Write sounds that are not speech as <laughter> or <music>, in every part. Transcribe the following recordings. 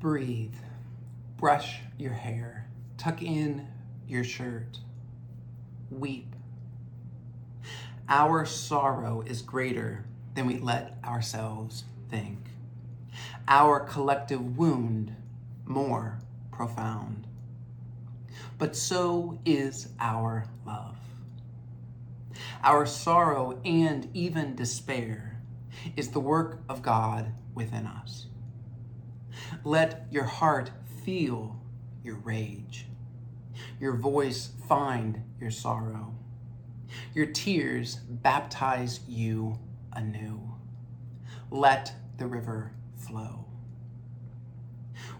Breathe. Brush your hair. Tuck in your shirt. Weep. Our sorrow is greater than we let ourselves think. Our collective wound more profound. But so is our love. Our sorrow and even despair is the work of God within us. Let your heart feel your rage, your voice find your sorrow, your tears baptize you anew. Let the river flow.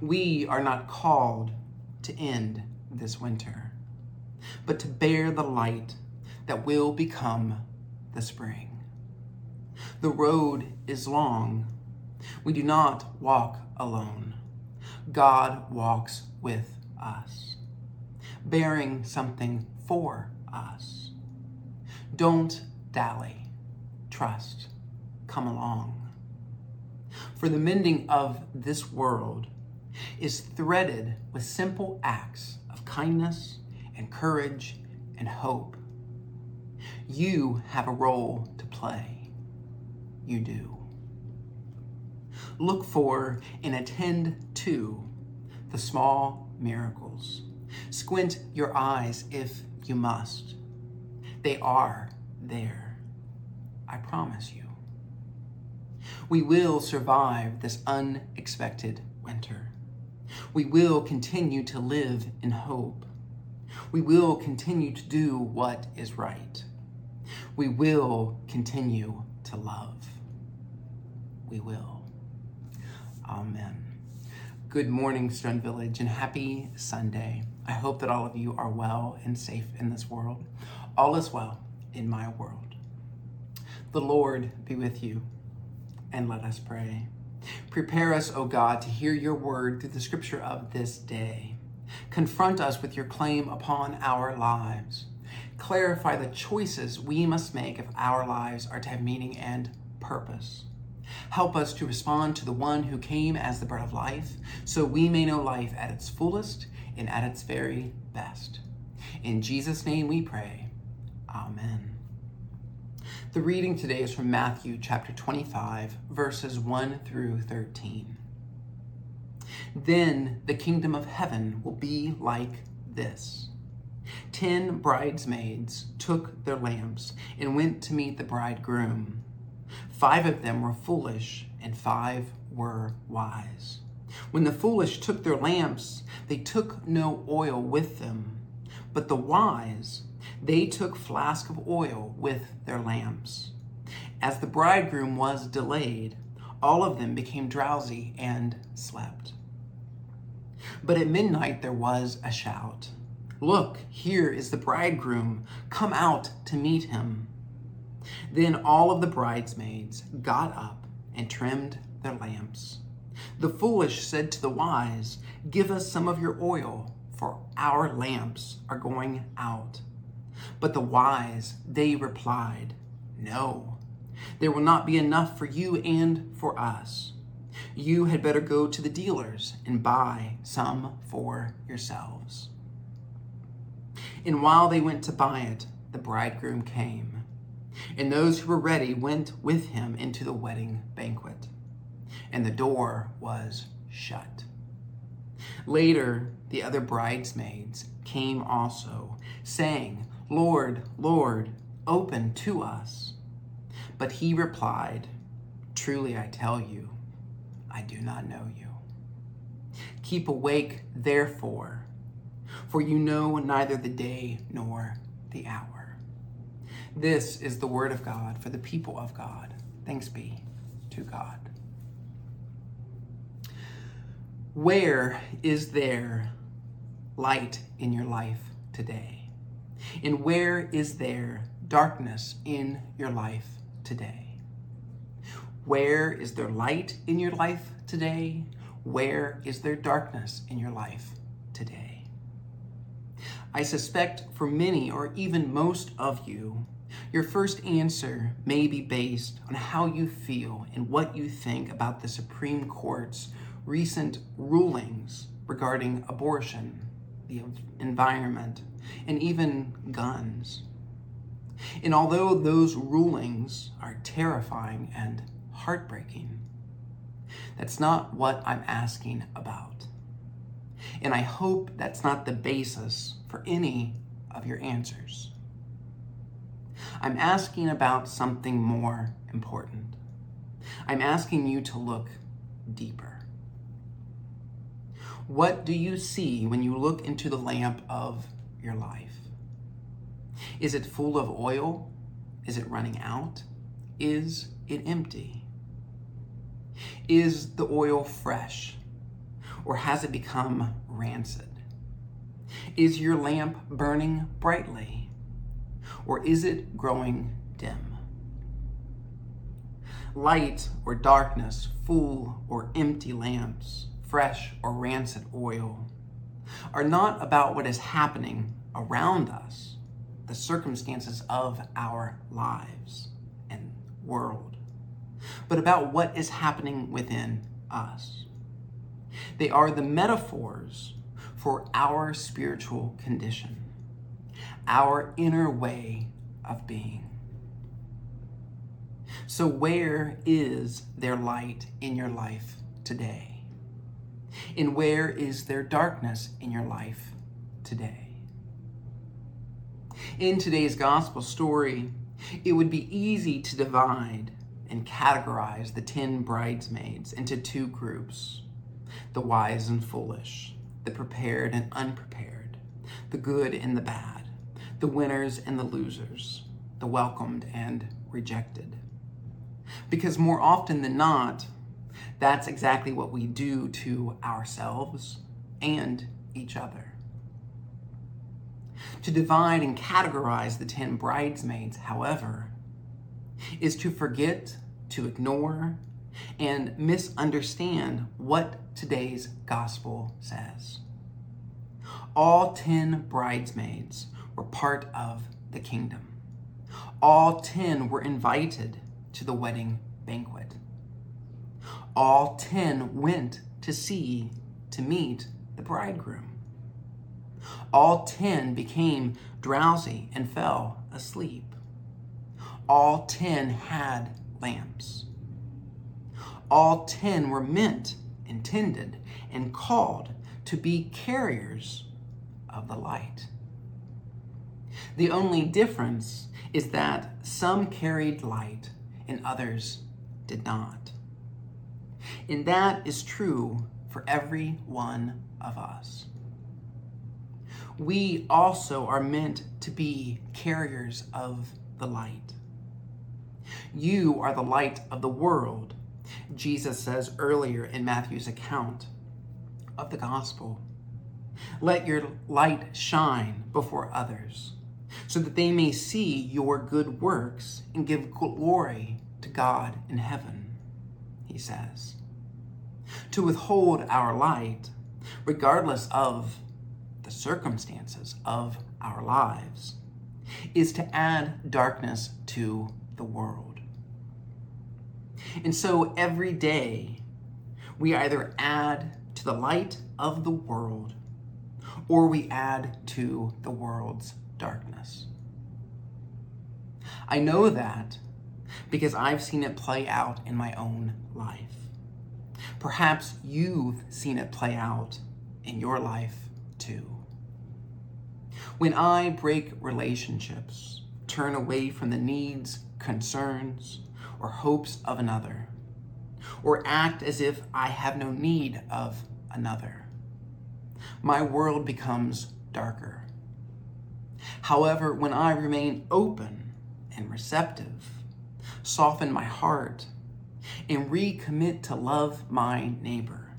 We are not called to end this winter, but to bear the light that will become the spring. The road is long. We do not walk alone. God walks with us, bearing something for us. Don't dally, trust, come along. For the mending of this world is threaded with simple acts of kindness and courage and hope. You have a role to play. You do. Look for and attend to the small miracles. Squint your eyes if you must. They are there. I promise you. We will survive this unexpected winter. We will continue to live in hope. We will continue to do what is right. We will continue to love. We will. Amen. Good morning, Stone Village, and happy Sunday. I hope that all of you are well and safe in this world. All is well in my world. The Lord be with you, and let us pray. Prepare us, O God, to hear your word through the scripture of this day. Confront us with your claim upon our lives. Clarify the choices we must make if our lives are to have meaning and purpose. Help us to respond to the one who came as the bread of life, so we may know life at its fullest and at its very best. In Jesus' name we pray. Amen. The reading today is from Matthew chapter 25, verses 1 through 13. Then the kingdom of heaven will be like this. Ten bridesmaids took their lamps and went to meet the bridegroom. Five of them were foolish, and five were wise. When the foolish took their lamps, they took no oil with them. But the wise, they took flask of oil with their lamps. As the bridegroom was delayed, all of them became drowsy and slept. But at midnight there was a shout Look, here is the bridegroom. Come out to meet him. Then all of the bridesmaids got up and trimmed their lamps. The foolish said to the wise, Give us some of your oil, for our lamps are going out. But the wise, they replied, No, there will not be enough for you and for us. You had better go to the dealers and buy some for yourselves. And while they went to buy it, the bridegroom came. And those who were ready went with him into the wedding banquet. And the door was shut. Later, the other bridesmaids came also, saying, Lord, Lord, open to us. But he replied, Truly I tell you, I do not know you. Keep awake, therefore, for you know neither the day nor the hour. This is the word of God for the people of God. Thanks be to God. Where is there light in your life today? And where is there darkness in your life today? Where is there light in your life today? Where is there darkness in your life today? I suspect for many or even most of you, your first answer may be based on how you feel and what you think about the Supreme Court's recent rulings regarding abortion, the environment, and even guns. And although those rulings are terrifying and heartbreaking, that's not what I'm asking about. And I hope that's not the basis for any of your answers. I'm asking about something more important. I'm asking you to look deeper. What do you see when you look into the lamp of your life? Is it full of oil? Is it running out? Is it empty? Is the oil fresh or has it become rancid? Is your lamp burning brightly or is it growing dim? Light or darkness, full or empty lamps, fresh or rancid oil, are not about what is happening around us, the circumstances of our lives and world, but about what is happening within us. They are the metaphors for our spiritual condition, our inner way of being. So, where is there light in your life today? And where is there darkness in your life today? In today's gospel story, it would be easy to divide and categorize the ten bridesmaids into two groups the wise and foolish, the prepared and unprepared, the good and the bad, the winners and the losers, the welcomed and rejected. Because more often than not, that's exactly what we do to ourselves and each other. To divide and categorize the ten bridesmaids, however, is to forget, to ignore, and misunderstand what today's gospel says. All ten bridesmaids were part of the kingdom. All ten were invited to the wedding banquet. All ten went to see, to meet the bridegroom. All ten became drowsy and fell asleep. All ten had lamps. All ten were meant, intended, and called to be carriers of the light. The only difference is that some carried light and others did not. And that is true for every one of us we also are meant to be carriers of the light. You are the light of the world, Jesus says earlier in Matthew's account of the gospel. Let your light shine before others, so that they may see your good works and give glory to God in heaven, he says. To withhold our light, regardless of the circumstances of our lives, is to add darkness to the world. And so every day, we either add to the light of the world or we add to the world's darkness. I know that because I've seen it play out in my own life. Perhaps you've seen it play out in your life too. When I break relationships, turn away from the needs, concerns, or hopes of another, or act as if I have no need of another, my world becomes darker. However, when I remain open and receptive, soften my heart, and recommit to love my neighbor,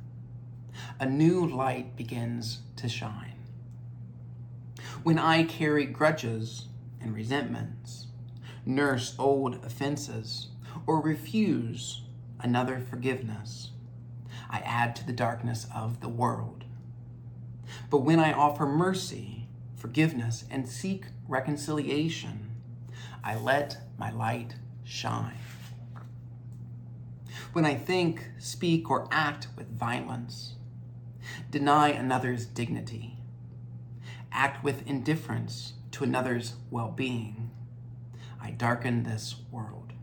a new light begins to shine when I carry grudges and resentments, nurse old offenses, or refuse another forgiveness, I add to the darkness of the world. But when I offer mercy, forgiveness, and seek reconciliation, I let my light shine. when I think, speak, or act with violence, deny another's dignity, act with indifference to another's well being, I darken this world.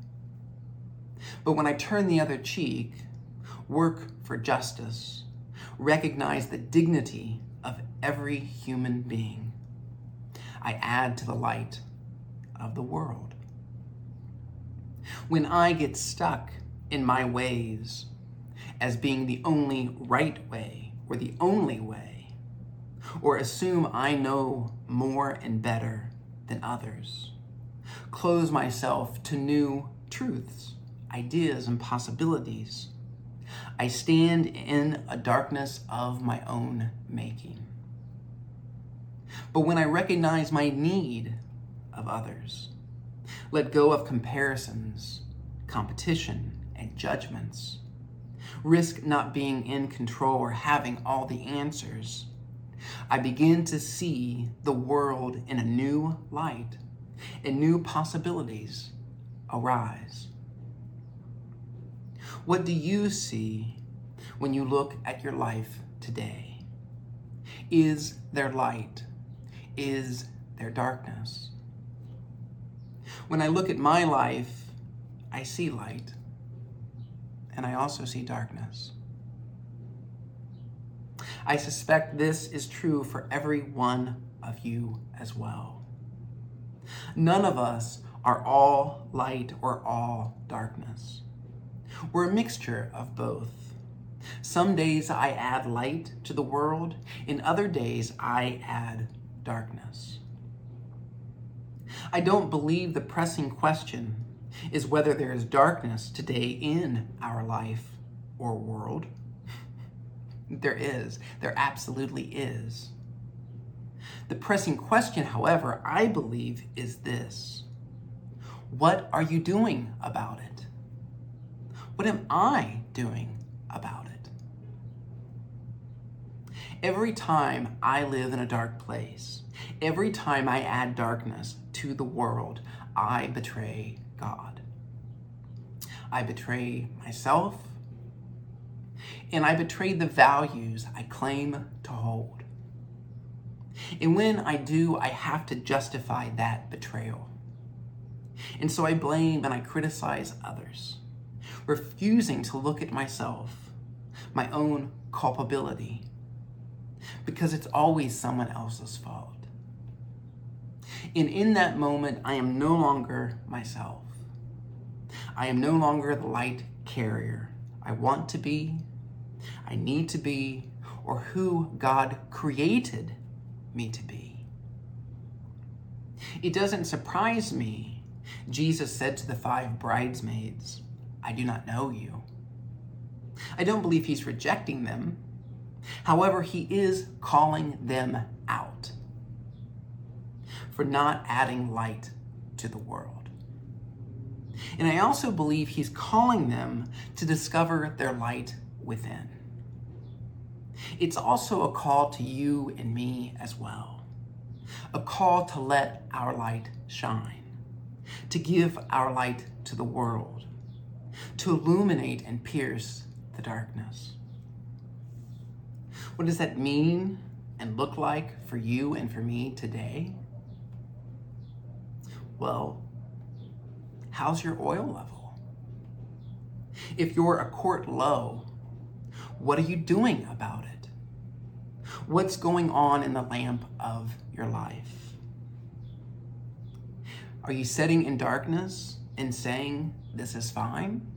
But when I turn the other cheek, work for justice, recognize the dignity of every human being, I add to the light of the world. When I get stuck in my ways as being the only right way or the only way, or assume I know more and better than others, close myself to new truths, ideas, and possibilities. I stand in a darkness of my own making. But when I recognize my need of others, let go of comparisons, competition, and judgments, risk not being in control or having all the answers, I begin to see the world in a new light and new possibilities arise. What do you see when you look at your life today? Is there light? Is there darkness? When I look at my life, I see light, and I also see darkness. I suspect this is true for every one of you as well. None of us are all light or all darkness. We're a mixture of both. Some days I add light to the world, in other days I add darkness. I don't believe the pressing question is whether there is darkness today in our life or world. <laughs> there is. There absolutely is. The pressing question, however, I believe is this What are you doing about it? What am I doing about it? Every time I live in a dark place, every time I add darkness to the world, I betray God. I betray myself, and I betray the values I claim to hold. And when I do, I have to justify that betrayal. And so I blame and I criticize others, refusing to look at myself, my own culpability, because it's always someone else's fault. And in that moment, I am no longer myself. I am no longer the light carrier I want to be, I need to be, or who God created me to be. It doesn't surprise me. Jesus said to the five bridesmaids, I do not know you. I don't believe he's rejecting them. However, he is calling them out for not adding light to the world. And I also believe he's calling them to discover their light within. It's also a call to you and me as well. A call to let our light shine, to give our light to the world, to illuminate and pierce the darkness. What does that mean and look like for you and for me today? Well, how's your oil level? If you're a quart low, what are you doing about it? What's going on in the lamp of your life? Are you sitting in darkness and saying, This is fine?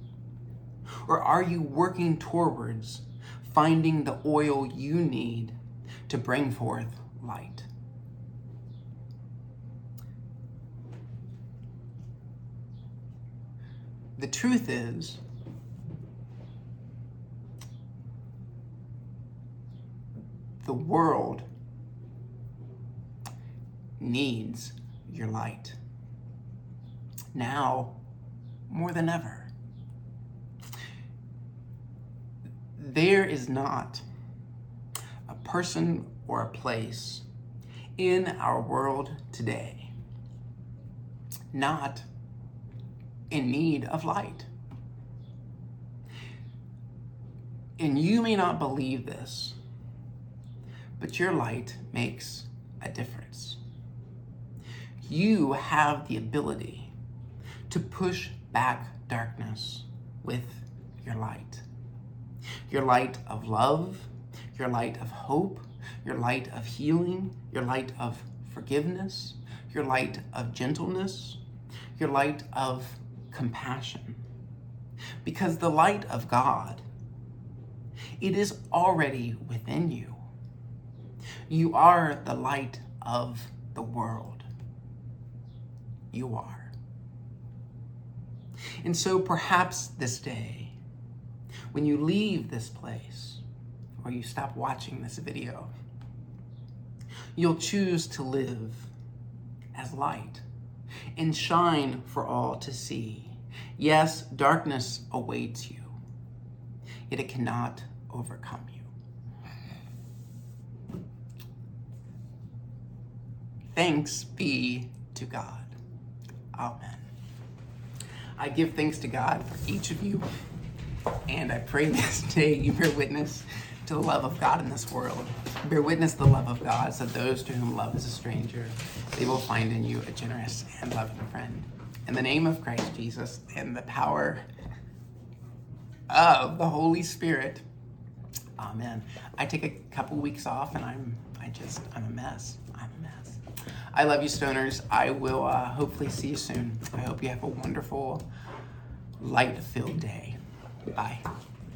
Or are you working towards finding the oil you need to bring forth light? The truth is, the world needs your light. Now, more than ever. There is not a person or a place in our world today not in need of light. And you may not believe this, but your light makes a difference. You have the ability to push back darkness with your light. Your light of love, your light of hope, your light of healing, your light of forgiveness, your light of gentleness, your light of compassion. Because the light of God, it is already within you. You are the light of the world. You are. And so perhaps this day, when you leave this place, or you stop watching this video, you'll choose to live as light and shine for all to see. Yes, darkness awaits you, yet it cannot overcome you. Thanks be to God. Amen. I give thanks to God for each of you, and I pray <laughs> this day you bear witness to the love of God in this world. Bear witness the love of God, so those to whom love is a stranger, they will find in you a generous and loving friend. In the name of Christ Jesus and the power of the Holy Spirit. Amen. I take a couple weeks off and I'm I just I'm a mess. I'm a mess. I love you stoners. I will uh, hopefully see you soon. I hope you have a wonderful light-filled day. Bye.